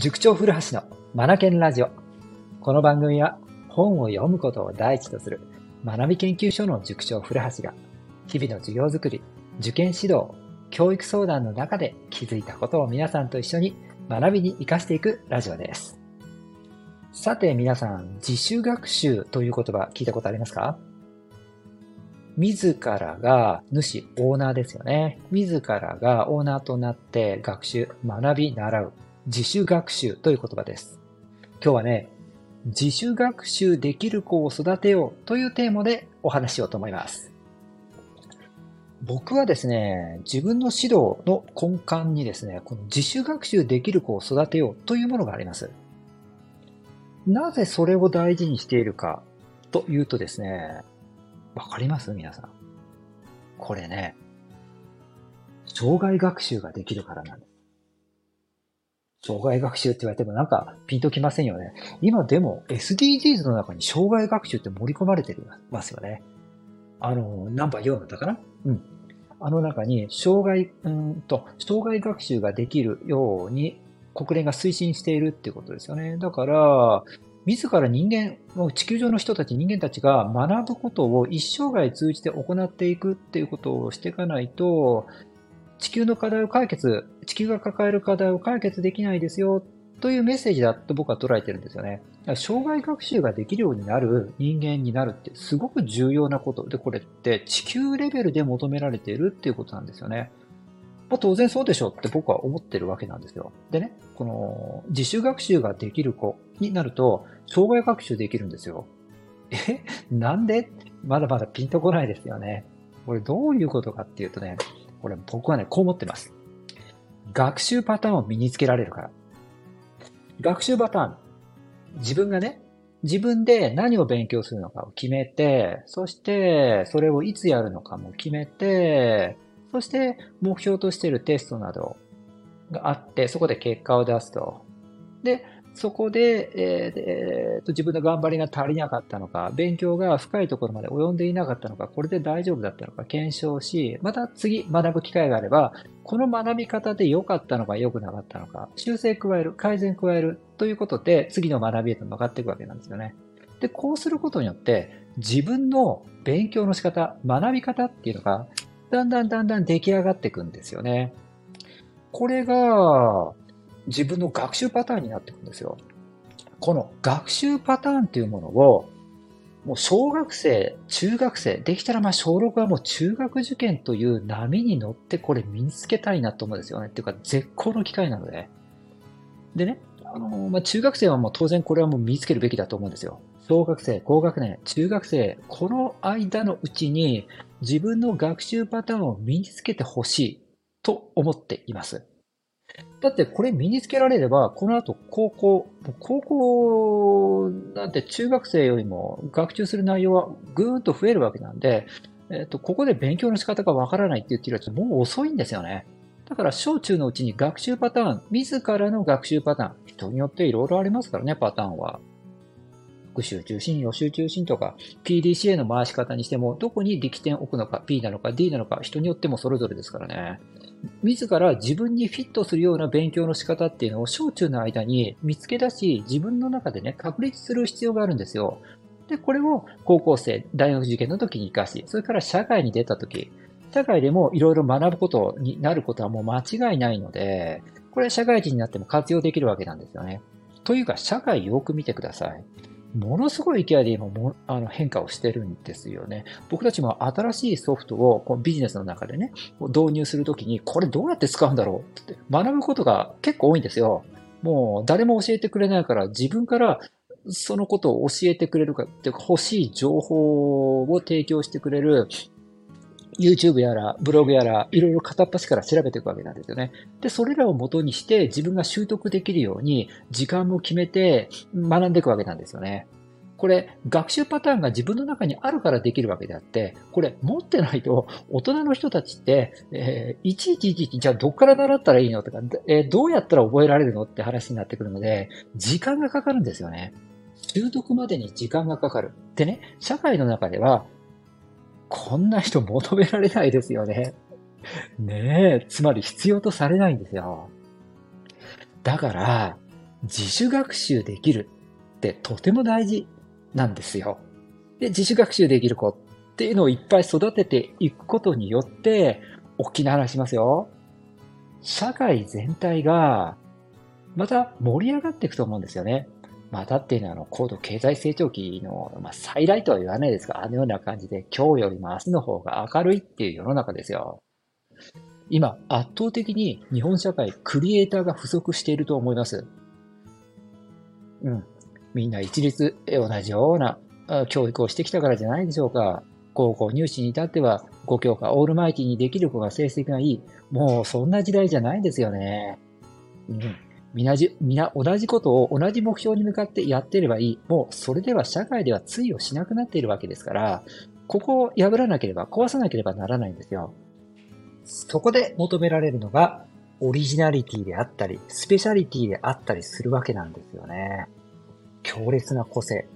塾長古橋のマナケンラジオ。この番組は本を読むことを第一とする学び研究所の塾長古橋が日々の授業づくり、受験指導、教育相談の中で気づいたことを皆さんと一緒に学びに活かしていくラジオです。さて皆さん、自主学習という言葉聞いたことありますか？自らが主、オーナーですよね。自らがオーナーとなって学習、学び、習う。自主学習という言葉です。今日はね、自主学習できる子を育てようというテーマでお話しようと思います。僕はですね、自分の指導の根幹にですね、この自主学習できる子を育てようというものがあります。なぜそれを大事にしているかというとですね、わかります？皆さん。これね、障害学習ができるからなんです。障害学習って言われてもなんかピンときませんよね。今でも SDGs の中に障害学習って盛り込まれてますよね。あの、ナンバー4だったかな？うん。あの中に、障害、うんと、障害学習ができるように国連が推進しているっていうことですよね。だから、自ら人間、地球上の人たち、人間たちが学ぶことを一生涯通じて行っていくっていうことをしていかないと、地球の課題を解決、地球が抱える課題を解決できないですよというメッセージだと僕は捉えてるんですよね。障害学習ができるようになる人間になるってすごく重要なこと。で、これって地球レベルで求められているっていうことなんですよね。まあ、当然そうでしょって僕は思ってるわけなんですよ。でね、この自主学習ができる子になると、障害学習できるんですよ。え？なんで？まだまだピンとこないですよね。これどういうことかっていうとね、これ僕はね、こう思ってます。学習パターンを身につけられるから。学習パターン。自分がね、自分で何を勉強するのかを決めて、そしてそれをいつやるのかも決めて、そして目標としているテストなどがあって、そこで結果を出すと。で、そこで、えーえー、と自分の頑張りが足りなかったのか、勉強が深いところまで及んでいなかったのか、これで大丈夫だったのか検証し、また次学ぶ機会があれば、この学び方で良かったのか良くなかったのか、修正加える、改善加えるということで、次の学びへと向かっていくわけなんですよね。で、こうすることによって、自分の勉強の仕方、学び方っていうのが、だんだんだんだん出来上がっていくんですよね。これが、自分の学習パターンになっていくんですよ。この学習パターンっていうものを、もう小学生、中学生、できたらまあ小6はもう中学受験という波に乗ってこれ身につけたいなと思うんですよね。っていうか絶好の機会なので。でね、あの、まあ、中学生はもう当然これはもう身につけるべきだと思うんですよ。小学生、高学年、中学生、この間のうちに自分の学習パターンを身につけてほしいと思っています。だってこれ身につけられれば、この後高校、高校なんて中学生よりも学習する内容はぐーんと増えるわけなんで、えっ、と、ここで勉強の仕方がわからないって言ってるやつもう遅いんですよね。だから小中のうちに学習パターン、自らの学習パターン、人によっていろいろありますからね、パターンは。復習中心、予習中心とか、PDCA の回し方にしても、どこに力点を置くのか、P なのか D なのか、人によってもそれぞれですからね。自ら自分にフィットするような勉強の仕方っていうのを小中の間に見つけ出し、自分の中でね、確立する必要があるんですよ。で、これを高校生、大学受験の時に活かし、それから社会に出た時、社会でもいろいろ学ぶことになることはもう間違いないので、これは社会人になっても活用できるわけなんですよね。というか、社会よく見てください。ものすごい勢いで今もあの変化をしてるんですよね。僕たちも新しいソフトをこうビジネスの中でね、導入するときに、これどうやって使うんだろうって学ぶことが結構多いんですよ。もう誰も教えてくれないから自分からそのことを教えてくれるかっていうか欲しい情報を提供してくれる YouTube やら、ブログやら、いろいろ片っ端から調べていくわけなんですよね。で、それらを元にして自分が習得できるように時間も決めて学んでいくわけなんですよね。これ、学習パターンが自分の中にあるからできるわけであって、これ、持ってないと、大人の人たちって、えー、いちいちいちいち、じゃあどっから習ったらいいの？とか、えー、どうやったら覚えられるのって話になってくるので、時間がかかるんですよね。習得までに時間がかかる。でね、社会の中では、こんな人求められないですよね。ねえ、つまり必要とされないんですよ。だから、自主学習できるってとても大事なんですよ。で、自主学習できる子っていうのをいっぱい育てていくことによって、大きな話しますよ。社会全体が、また盛り上がっていくと思うんですよね。またっていうのは、あの、高度経済成長期の、まあ、再来とは言わないですが、あのような感じで、今日よりも明日の方が明るいっていう世の中ですよ。今、圧倒的に日本社会、クリエイターが不足していると思います。うん。みんな一律同じような教育をしてきたからじゃないでしょうか。高校入試に至っては5教科オールマイティにできる子が成績がいい。もうそんな時代じゃないですよね。うん。皆じ、皆同じことを同じ目標に向かってやってればいい。もうそれでは社会では通用しなくなっているわけですから、ここを破らなければ、壊さなければならないんですよ。そこで求められるのが、オリジナリティであったり、スペシャリティであったりするわけなんですよね。強烈な個性。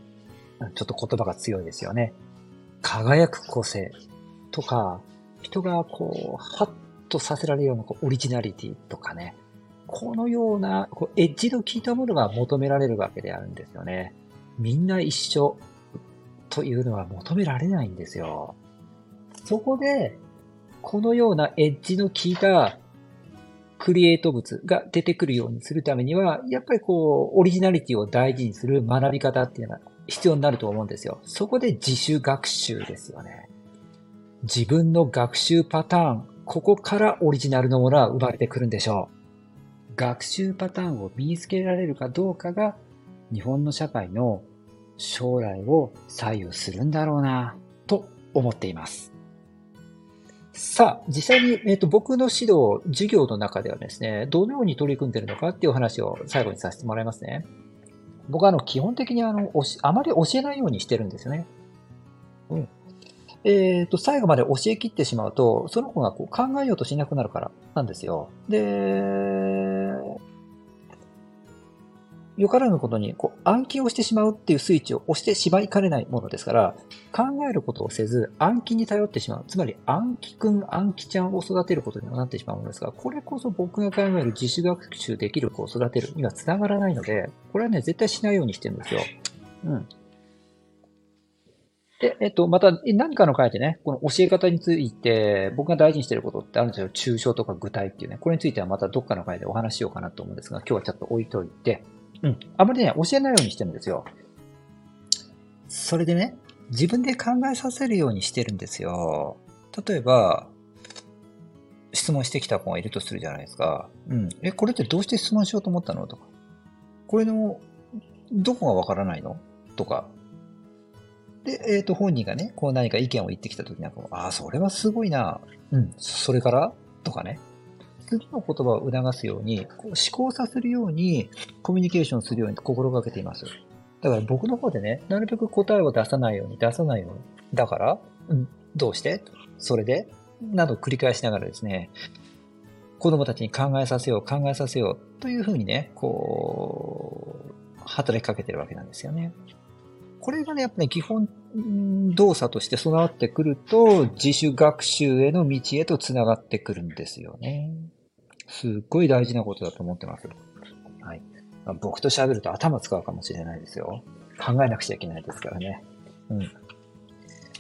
ちょっと言葉が強いですよね。輝く個性とか、人がこう、ハッとさせられるようなこうオリジナリティとかね。このようなこうエッジの効いたものが求められるわけであるんですよね。みんな一緒というのは求められないんですよ。そこで、このようなエッジの効いたクリエイト物が出てくるようにするためには、やっぱりこう、オリジナリティを大事にする学び方っていうのは必要になると思うんですよ。そこで自主学習ですよね。自分の学習パターン、ここからオリジナルのものは生まれてくるんでしょう。学習パターンを身につけられるかどうかが、日本の社会の将来を左右するんだろうな、と思っています。さあ、実際に、え、ー、と、僕の指導、授業の中ではですね、どのように取り組んでいるのかっていう話を最後にさせてもらいますね。僕は、あの、基本的にあの、あまり教えないようにしてるんですよね。うん。えっ、ー、と、最後まで教え切ってしまうと、その子がこう考えようとしなくなるからなんですよ。で、よからぬことに、こう、暗記をしてしまうっていうスイッチを押してしまいかねないものですから、考えることをせず、暗記に頼ってしまう。つまり、暗記くん、暗記ちゃんを育てることにもなってしまうものですが、これこそ僕が考える自主学習できる子を育てるには繋がらないので、これはね、絶対しないようにしてるんですよ。うん。で、えっと、また何かの書いてね、この教え方について僕が大事にしてることってあるんですよ。抽象とか具体っていうね。これについてはまたどっかの回でお話しようかなと思うんですが、今日はちょっと置いといて、うん。あまりね、教えないようにしてるんですよ。それでね、自分で考えさせるようにしてるんですよ。例えば、質問してきた子がいるとするじゃないですか。うん。え、これってどうして質問しようと思ったの？とか。これの、どこがわからないの？とか。で、えっ、ー、と、本人がね、こう何か意見を言ってきたときなんかもああ、それはすごいな。うん。それから？とかね。次の言葉を促すように、こう思考させるように、コミュニケーションするように心がけています。だから僕の方でね、なるべく答えを出さないように、出さないように。だから、うん、どうして？それで？など繰り返しながらですね、子供たちに考えさせよう、考えさせようというふうにね、こう、働きかけてるわけなんですよね。これがね、やっぱり、ね、基本動作として備わってくると、自主学習への道へと繋がってくるんですよね。すっごい大事なことだと思ってます。はい。僕と喋ると頭使うかもしれないですよ。考えなくちゃいけないですからね。うん。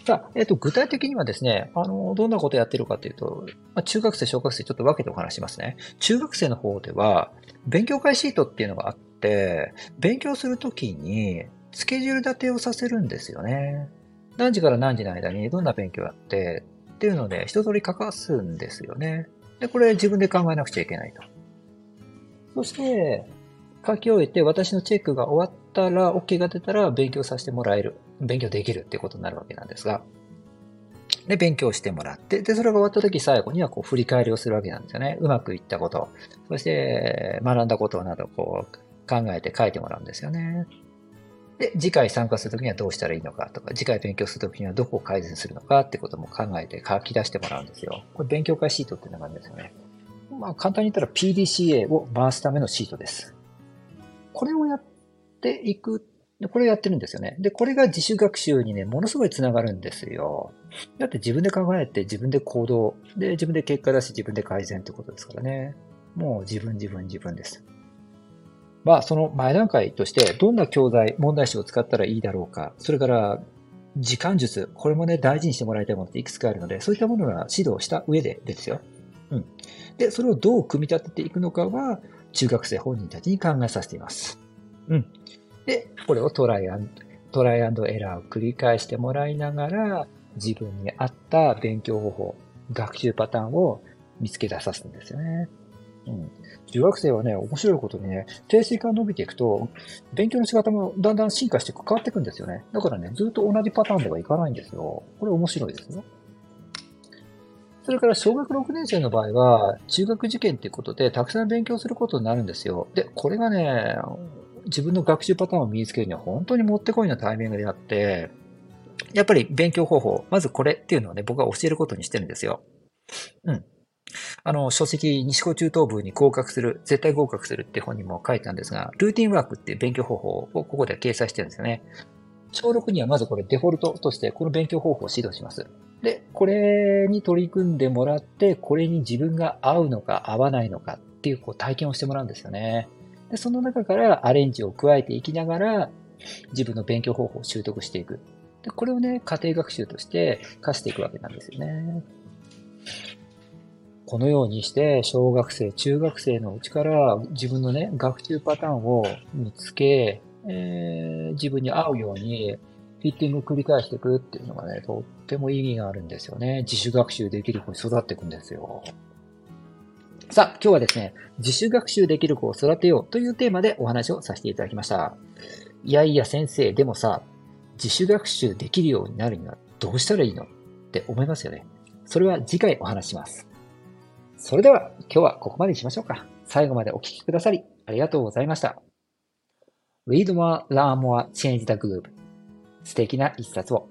さあ、えっ、ー、と、具体的にはですね、あの、どんなことやってるかというと、まあ、中学生、小学生、ちょっと分けてお話しますね。中学生の方では、勉強会シートっていうのがあって、勉強するときに、スケジュール立てをさせるんですよね。何時から何時の間にどんな勉強やって、っていうので、一通り書かすんですよね。で、これ自分で考えなくちゃいけないと。そして、書き終えて私のチェックが終わったら、OK が出たら勉強させてもらえる。勉強できるっていうことになるわけなんですが。で、勉強してもらって、で、それが終わった時最後にはこう振り返りをするわけなんですよね。うまくいったこと、そして学んだことなどこう考えて書いてもらうんですよね。で、次回参加するときにはどうしたらいいのかとか、次回勉強するときにはどこを改善するのかってことも考えて書き出してもらうんですよ。これ勉強会シートっていうのがあるんですよね。まあ簡単に言ったら PDCA を回すためのシートです。これをやっていく、これをやってるんですよね。で、これが自主学習にね、ものすごい繋がるんですよ。だって自分で考えて自分で行動、で、自分で結果出し自分で改善ってことですからね。もう自分自分自分です。まあ、その前段階として、どんな教材、問題集を使ったらいいだろうか、それから、時間術、これもね、大事にしてもらいたいものっていくつかあるので、そういったものは指導した上でですよ。うん。で、それをどう組み立てていくのかは、中学生本人たちに考えさせています。うん。で、これをトライアン、トライアンドエラーを繰り返してもらいながら、自分に合った勉強方法、学習パターンを見つけ出さすんですよね。うん。中学生はね、面白いことにね、定性が伸びていくと、勉強の仕方もだんだん進化して変わっていくんですよね。だからね、ずっと同じパターンではいかないんですよ。これ面白いですよ。それから小学6年生の場合は、中学受験っていうことでたくさん勉強することになるんですよ。で、これがね、自分の学習パターンを身につけるには本当にもってこいのタイミングであって、やっぱり勉強方法、まずこれっていうのはね、僕は教えることにしてるんですよ。うん。あの、書籍、西高中等部に合格する、絶対合格するって本にも書いたんですが、ルーティンワークっていう勉強方法をここでは掲載してるんですよね。小6にはまずこれデフォルトとしてこの勉強方法を指導します。で、これに取り組んでもらって、これに自分が合うのか合わないのかっていうこう体験をしてもらうんですよね。で、その中からアレンジを加えていきながら、自分の勉強方法を習得していく。で、これをね、家庭学習として課していくわけなんですよね。このようにして、小学生、中学生のうちから自分のね、学習パターンを見つけ、えー、自分に合うようにフィッティングを繰り返していくっていうのがね、とっても意味があるんですよね。自主学習できる子に育っていくんですよ。さあ、今日はですね、自主学習できる子を育てようというテーマでお話をさせていただきました。いやいや先生、でもさ、自主学習できるようになるにはどうしたらいいのって思いますよね。それは次回お話します。それでは今日はここまでにしましょうか。最後までお聴きくださりありがとうございました。Read more, learn more, change the group 素敵な一冊を。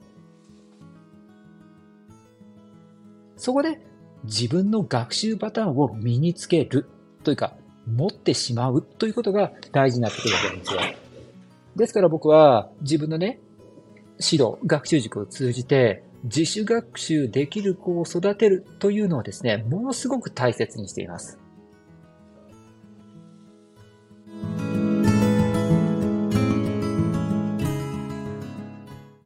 そこで自分の学習パターンを身につけるというか、持ってしまうということが大事なってくるわけなんですよ。ですから僕は自分のね、指導、学習塾を通じて自主学習できる子を育てるというのをですね、ものすごく大切にしています。